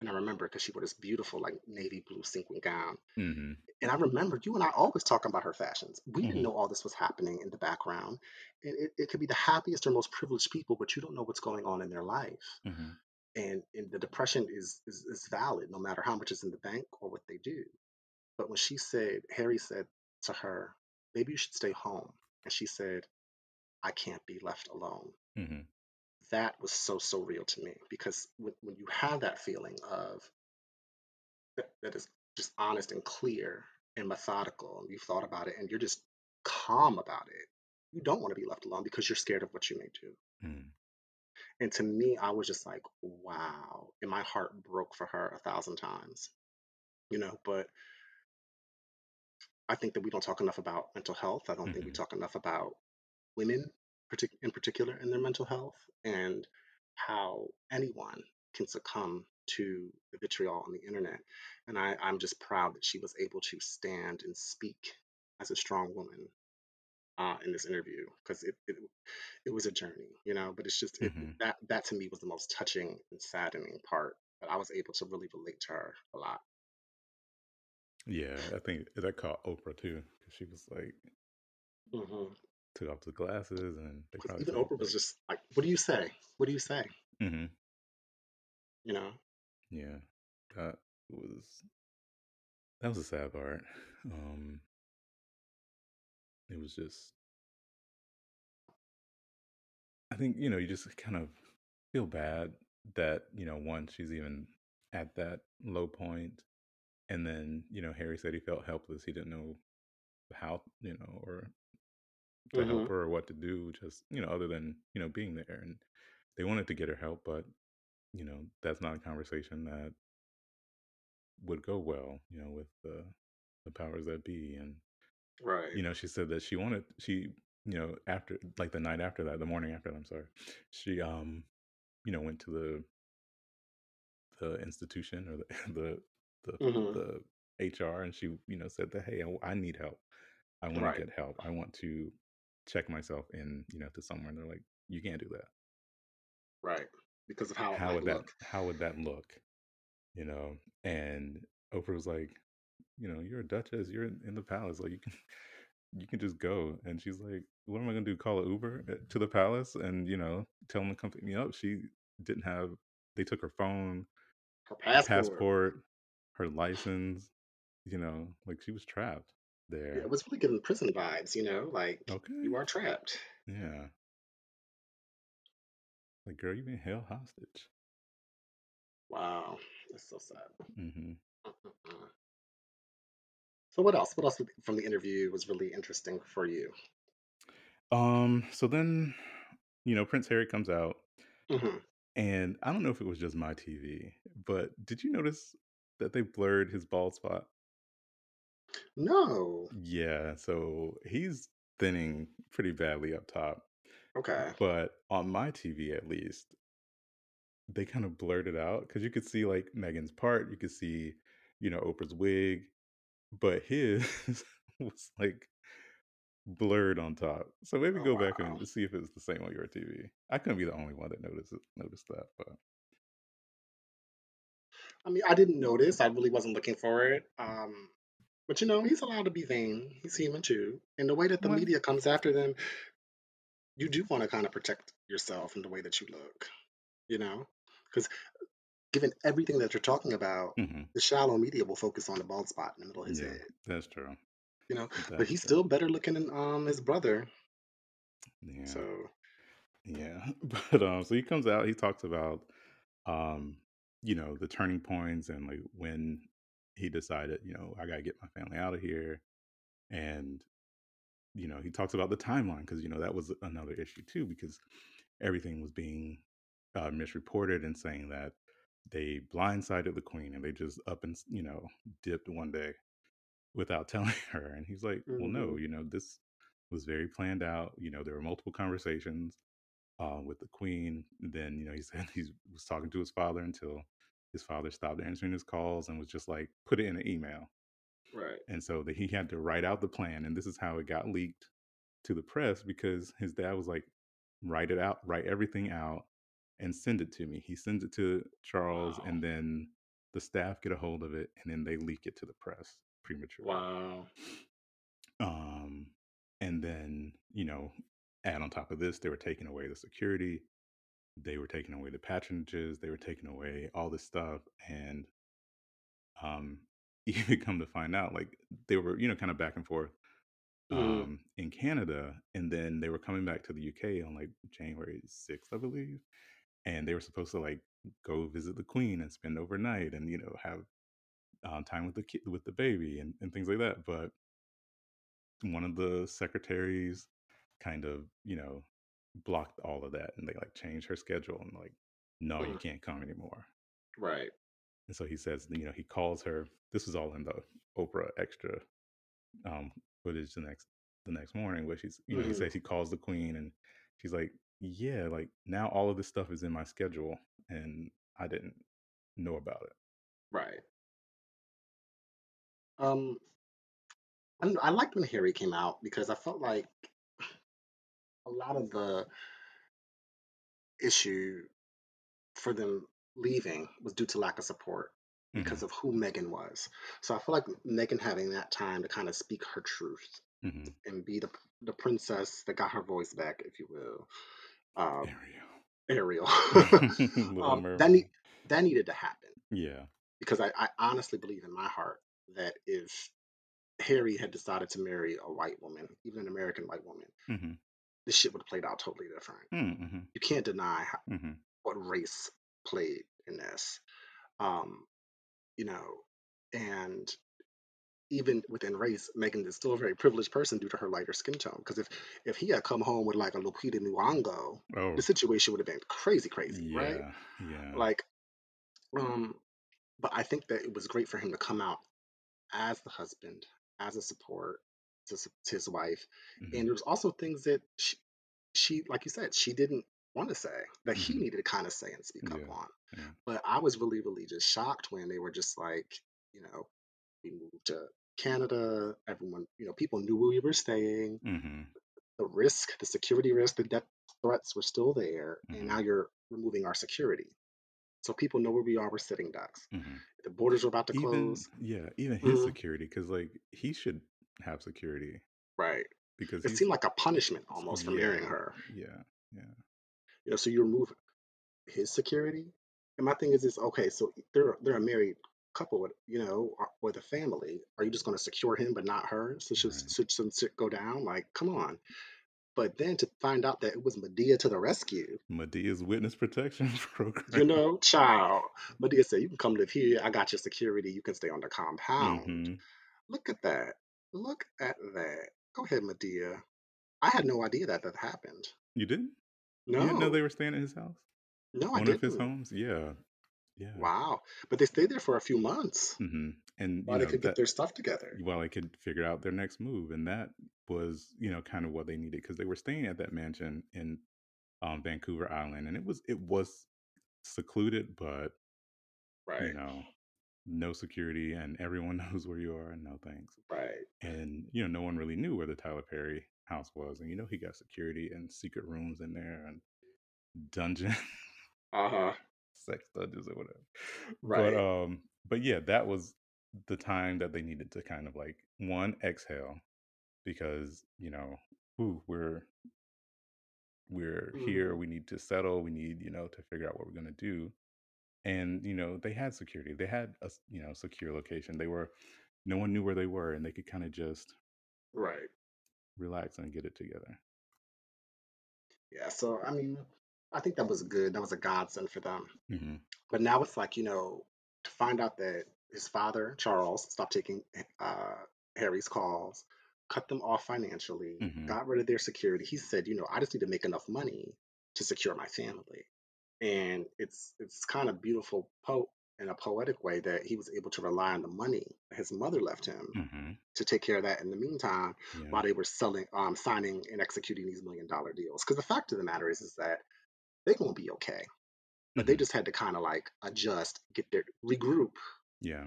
and I remember because she wore this beautiful like navy blue sequin gown, hmm and I remembered you and I always talking about her fashions. We didn't hmm know all this was happening in the background, and it, it could be the happiest or most privileged people, but you don't know what's going on in their life. hmm And, and the depression is, is is valid no matter how much is in the bank or what they do. But when she said, Harry said to her, maybe you should stay home. And she said, I can't be left alone. That was so, so real to me because when, when you have that feeling of that, that is just honest and clear and methodical, and you've thought about it and you're just calm about it, you don't want to be left alone because you're scared of what you may do. hmm And to me, I was just like, wow. And my heart broke for her a thousand times, you know, but I think that we don't talk enough about mental health. I don't think we hmm talk enough about women partic- in particular in their mental health and how anyone can succumb to the vitriol on the internet. And I, I'm just proud that she was able to stand and speak as a strong woman uh, in this interview because it, it it was a journey, you know. But it's just it, hmm that that to me was the most touching and saddening part. That I was able to really relate to her a lot. Yeah, I think that caught Oprah too because she was like hmm took off the glasses and even Oprah was just like, "What do you say? What do you say?" hmm You know. yeah, that was that was a sad part. Um, it was just I think you know you just kind of feel bad that you know one she's even at that low point, and then you know Harry said he felt helpless. He didn't know how you know or to help hmm her or what to do. Just you know other than you know being there, and they wanted to get her help, but you know that's not a conversation that would go well. You know with the the powers that be, and Right. you know she said that she wanted she you know after like the night after that, the morning after that. I'm sorry, she um you know went to the the institution or the the the, the HR and she you know said that hey I, I need help I want to get help I want to check myself in you know to somewhere and they're like you can't do that Right. Because of how how would that look. how would that look you know and Oprah was like you know you're a duchess you're in, in the palace like you can you can just go and she's like what am I gonna do call an Uber uh, to the palace and you know tell them to come pick me up she didn't have they took her phone Her her passport. passport her license you know, like she was trapped Yeah, it was really giving prison vibes. You know, like Okay. you are trapped. Yeah. Like, girl, you've been held hostage. Wow, that's so sad. hmm Mm-mm-mm. So what else? What else from the interview was really interesting for you? Um, so then, you know, Prince Harry comes out, hmm and I don't know if it was just my TV, but did you notice that they blurred his bald spot? No. Yeah, so he's thinning pretty badly up top. Okay. But on my TV, at least, they kind of blurred it out because you could see like Meghan's part, you could see, you know, Oprah's wig, but his was like blurred on top. So maybe Oh go back and see if it's the same on your TV. I couldn't be the only one that noticed it, noticed that, but I mean, I didn't notice. I really wasn't looking for it. Um, but you know, he's allowed to be vain. He's human too. And the way that the what? media comes after them, you do want to kind of protect yourself in the way that you look. You know, because given everything that you're talking about, hmm the shallow media will focus on the bald spot in the middle of his Yeah, head. that's true. You know, but That's he's true. still better looking than um his brother. Yeah, So, yeah. But um, so he comes out. He talks about um, you know, the turning points and like when he decided, you know, I gotta get my family out of here, and you know, he talks about the timeline because you know that was another issue too because everything was being uh, misreported and saying that they blindsided the queen and they just up and you know dipped one day without telling her. And he's like, well, hmm no, you know, this was very planned out. You know, there were multiple conversations uh, with the queen. Then, you know, he said he was talking to his father until his father stopped answering his calls and was just like, put it in an email. Right. And so that he had to write out the plan. And this is how it got leaked to the press because his dad was like, write it out, write everything out and send it to me. He sends it to Charles Wow. and then the staff get a hold of it and then they leak it to the press prematurely. Wow. Um, and then, you know, add on top of this, they were taking away the security, they were taking away the patronages, they were taking away all this stuff. And um, even come to find out, like they were, you know, kind of back and forth hmm um, in Canada. And then they were coming back to the UK on like January 6th, I believe. And they were supposed to like go visit the Queen and spend overnight and, you know, have um, time with the kid, with the baby and, and things like that. But one of the secretaries kind of, you know, blocked all of that and they like changed her schedule and like, no, you mm can't come anymore. Right. And so he says, you know, he calls her. This was all in the Oprah extra um, footage the next the next morning, where she's, you know, he hmm says he calls the queen and she's like, yeah, like now all of this stuff is in my schedule and I didn't know about it. Right. Um, I liked when Harry came out because I felt like a lot of the issue for them leaving was due to lack of support hmm because of who Meghan was. So I feel like Meghan having that time to kind of speak her truth hmm and be the the princess that got her voice back, if you will, um, Ariel, Ariel. Um, that need that needed to happen Yeah. because I, I honestly believe in my heart that if Harry had decided to marry a white woman, even an American white woman, hmm this shit would have played out totally different. hmm You can't deny how, hmm what race played in this, um, you know, and even within race, Meghan is still a very privileged person due to her lighter skin tone. Because if if he had come home with like a Lupita Nyong'o, the Oh, situation would have been crazy, crazy, right? yeah. Yeah. Like, um, but I think that it was great for him to come out as the husband, as a support to, to his wife, hmm and there was also things that she, she, like you said, she didn't want to say that he hmm needed to kind of say and speak up on. Yeah. But I was really, really just shocked when they were just like, you know, we moved to Canada. Everyone, you know, people knew where we were staying. hmm The risk, the security risk, the death threats were still there, and now you're removing our security. So people know where we are. We're sitting ducks. hmm The borders are about to Even close. yeah, even his hmm security, because like he should have security Right. because It seemed like a punishment almost for marrying her. yeah, yeah. You know, so you remove his security. And my thing is, is okay. So they're they're a married couple with you know or- with a family. Are you just going to secure him but not her? So should Right. should some shit go down? Like, come on. But then to find out that it was Madea to the rescue, Madea's witness protection program. you know, child. Madea said, "You can come live here. I got your security. You can stay on the compound." hmm Look at that. Look at that. Go ahead, Madea. I had no idea that that happened. You didn't? You didn't know they were staying at his house? no, I One of his homes? Yeah, yeah. Wow. But they stayed there for a few months hmm And you while they know could get their stuff together. while they could figure out their next move, and that was you know kind of what they needed because they were staying at that mansion in um, Vancouver Island, and it was it was secluded, but right. you know no security and everyone knows where you are and no thanks right. and you know no one really knew where the tyler perry house was and you know he got security and secret rooms in there and dungeon Uh-huh. sex dungeons or whatever but Right. um but yeah that was the time that they needed to kind of like one exhale because you know ooh, we're we're here hmm we need to settle we need you know to figure out what we're going to do and you know they had security they had a you know secure location they were no one knew where they were and they could kind of just Right. relax and get it together Yeah. So I mean, I think that was good. That was a godsend for them. hmm But now it's like, you know, to find out that his father, Charles, stopped taking uh Harry's calls, cut them off financially, hmm got rid of their security. He said, you know, I just need to make enough money to secure my family. And it's it's kind of beautiful po in a poetic way that he was able to rely on the money his mother left him hmm to take care of that in the meantime Yeah. while they were selling um signing and executing these million dollar deals because the fact of the matter is is that they're gonna be okay but they hmm just had to kind of like adjust get their regroup Yeah.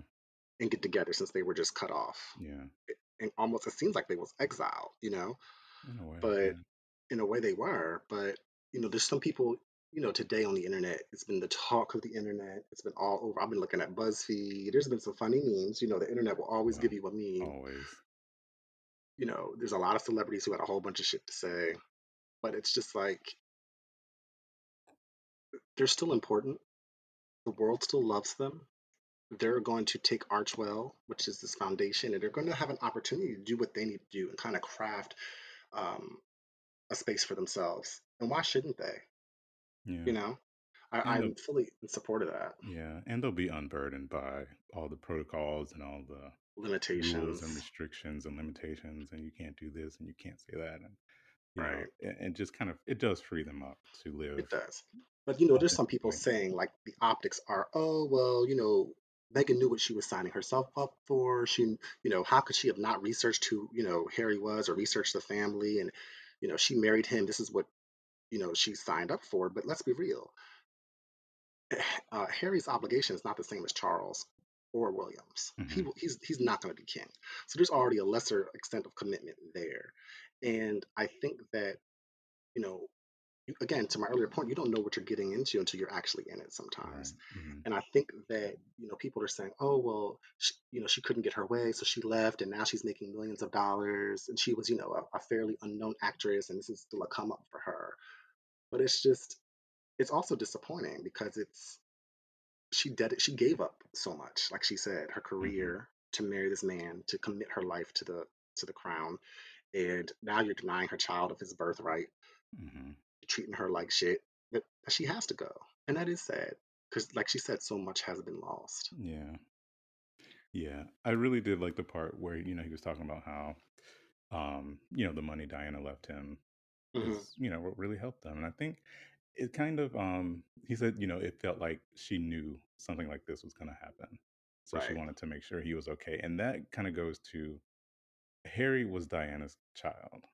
and get together since they were just cut off Yeah. and almost it seems like they was exiled you know In a way. but Yeah. in a way they were but you know there's some people you know today on the internet it's been the talk of the internet it's been all over i've been looking at buzzfeed there's been some funny memes you know the internet will always give you a meme always. you know there's a lot of celebrities who had a whole bunch of shit to say but it's just like they're still important the world still loves them they're going to take archewell which is this foundation and they're going to have an opportunity to do what they need to do and kind of craft um, a space for themselves and why shouldn't they Yeah. you know I, And they'll i'm fully in support of that yeah, and they'll be unburdened by all the protocols and all the rules limitations and restrictions and limitations and you can't do this and you can't say that and you know right and, and just kind of it does free them up to live it does but you know there's some people authentically. saying like the optics are oh well you know Meghan knew what she was signing herself up for. She, you know, how could she have not researched who, you know, Harry was or researched the family? And, you know, she married him. This is what, you know, she signed up for. But let's be real. Uh, Harry's obligation is not the same as Charles or Williams. He hmm will- he's he's not going to be king. So there's already a lesser extent of commitment there. And I think that, you know, again, to my earlier point, you don't know what you're getting into until you're actually in it sometimes. Right. hmm And I think that, you know, people are saying, oh, well, sh you know, she couldn't get her way, so she left, and now she's making millions of dollars. And she was, you know, a, a fairly unknown actress, and this is still a come up for her. But it's just, it's also disappointing because it's, she did she gave up so much, like she said, her hmm career to marry this man, to commit her life to the to the crown, and now you're denying her child of his birthright mm-hmm. treating her like shit, but she has to go. And that is sad because, like she said, so much has been lost. Yeah. Yeah. I really did like the part where, you know, he was talking about how um, you know, the money Diana left him hmm is, you know, what really helped them. And I think it kind of um he said, you know, it felt like she knew something like this was gonna happen. So she wanted to make sure he was okay. And that kind of goes to Harry was Diana's child.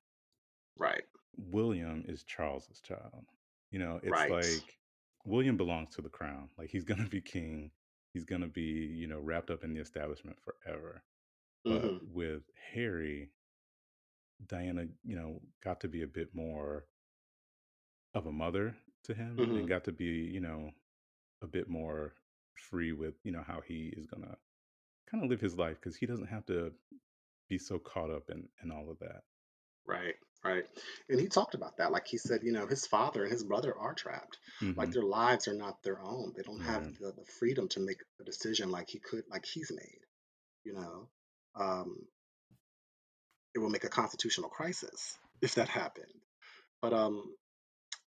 right, William is Charles's child. You know, it's right. like William belongs to the crown. Like he's gonna be king. He's gonna be, you know, wrapped up in the establishment forever. But hmm with Harry, Diana, you know, got to be a bit more of a mother to him hmm and got to be, you know, a bit more free with, you know, how he is gonna kind of live his life because he doesn't have to be so caught up in in all of that. Right, right. And he talked about that. Like he said, you know, his father and his brother are trapped. Like hmm their lives are not their own. They don't have the, the freedom to make a decision like he could, like he's made. You know, um, it will make a constitutional crisis if that happened. But um,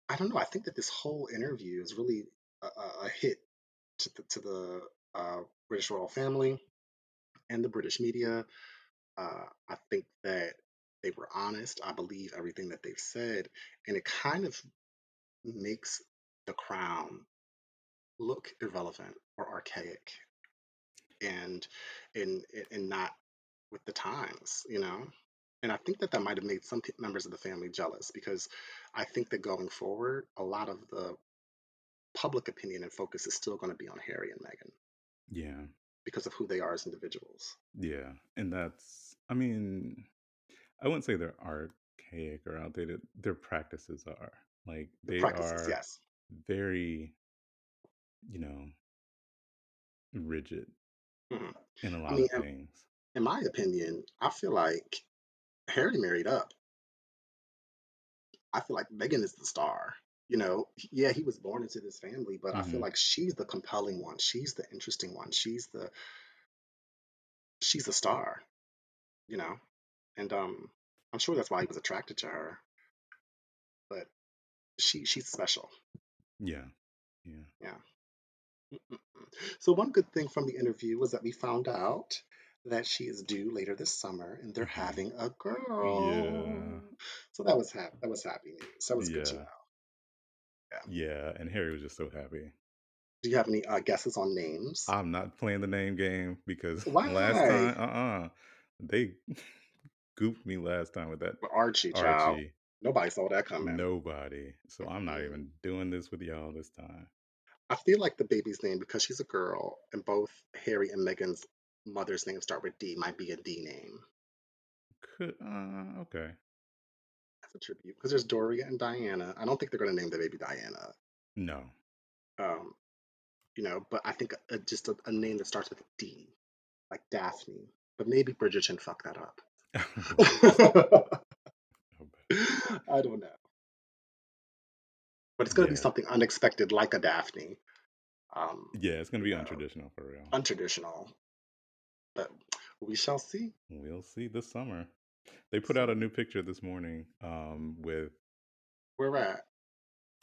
I don't know. I think that this whole interview is really a, a hit to the, to the uh, British royal family and the British media. Uh, I think that they were honest. I believe everything that they've said, and it kind of makes the crown look irrelevant or archaic and and and not with the times, you know. And I think that that might have made some pe- members of the family jealous because I think that going forward, a lot of the public opinion and focus is still going to be on Harry and Meghan Yeah. because of who they are as individuals. Yeah. And that's I mean, I wouldn't say they're archaic or outdated. Their practices are. Like The they practices, are yes. very, you know, rigid Mhm. in a I lot mean, of in, things. in my opinion, I feel like Harry married up. I feel like Meghan is the star. You know, yeah, he was born into this family, but I feel hmm like she's the compelling one. She's the interesting one. She's the she's the star. You know, and um, I'm sure that's why he was attracted to her. But she she's special. Yeah. Yeah. Yeah. So one good thing from the interview was that we found out that she is due later this summer, and they're hmm having a girl. Yeah. So that was happy. That was happy news. That was good to Yeah. know. Yeah, Yeah, and Harry was just so happy. Do you have any uh, guesses on names? I'm not playing the name game because Why? last time, uh uh they goofed me last time with that With Archie, child. Archie. Nobody saw that coming. Nobody. So I'm not even doing this with y'all this time. I feel like the baby's name, because she's a girl, and both Harry and Meghan's mother's name start with D, might be a D name. Could uh okay. That's a tribute. Because there's Doria and Diana. I don't think they're going to name the baby Diana. No. Um, you know, but I think uh just a, a name that starts with D, like Daphne. But maybe Bridgerton fucked that up. I don't know. But it's going to Yeah. be something unexpected, like a Daphne. Um, yeah, it's gonna be Yeah. untraditional for real. untraditional. But we shall see. We'll see this summer. They put out a new picture this morning um with Where we're at.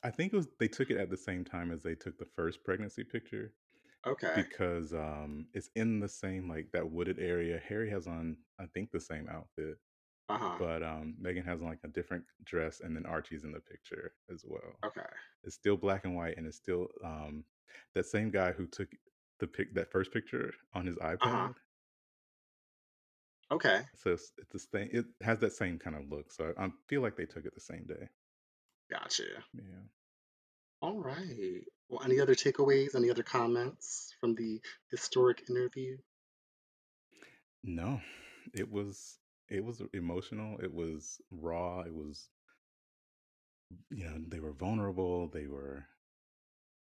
I think it was they took it at the same time as they took the first pregnancy picture Okay. because um it's in the same like that wooded area. Harry has on I think the same outfit, Uh huh. but um Meghan has on like a different dress and then Archie's in the picture as well. Okay. It's still black and white and it's still um that same guy who took the pic that first picture on his iPad. Uh-huh. Okay. So it's, it's the same it has that same kind of look. So I, I feel like they took it the same day. Gotcha. Yeah. All right. Well, any other takeaways? Any other comments from the historic interview? No, it was it was emotional. It was raw. It was you know they were vulnerable. They were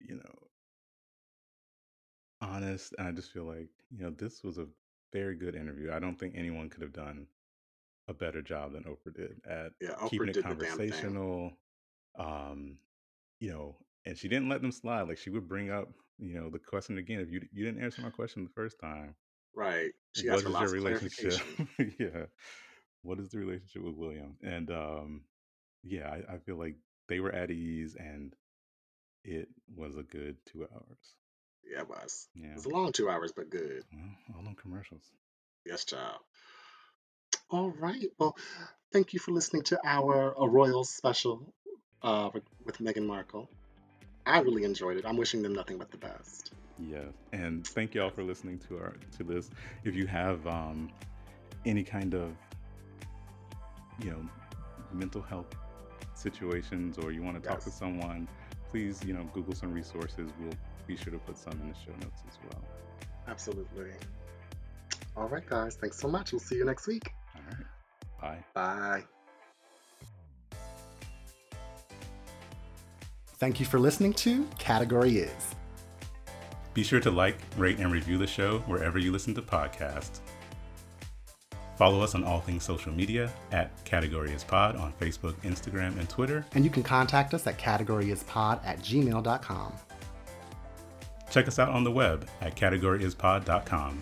you know honest. And I just feel like you know this was a very good interview. I don't think anyone could have done a better job than Oprah did at Yeah, Oprah keeping it did the damn thing. conversational. Um, you know, and she didn't let them slide. Like she would bring up you know the question again. If you you didn't answer my question the first time, Right. She what is your relationship yeah what is the relationship with william and um yeah I, I feel like they were at ease and it was a good two hours Yeah, it was. It was a long two hours, but good. well all them commercials Yes, child. All right. Well, thank you for listening to our uh, Royal special uh, with, with Meghan Markle. I really enjoyed it. I'm wishing them nothing but the best. yeah and thank y'all for listening to our to this if you have um any kind of you know mental health situations or you want to talk to someone please you know google some resources we'll be sure to put some in the show notes as well Absolutely. All right, guys. Thanks so much. We'll see you next week. all right bye Bye. Thank you for listening to Category Is. Be sure to like, rate, and review the show wherever you listen to podcasts. Follow us on all things social media at Category is Pod on Facebook, Instagram, and Twitter. And you can contact us at categoryispod at gmail.com. Check us out on the web at categoryispod.com.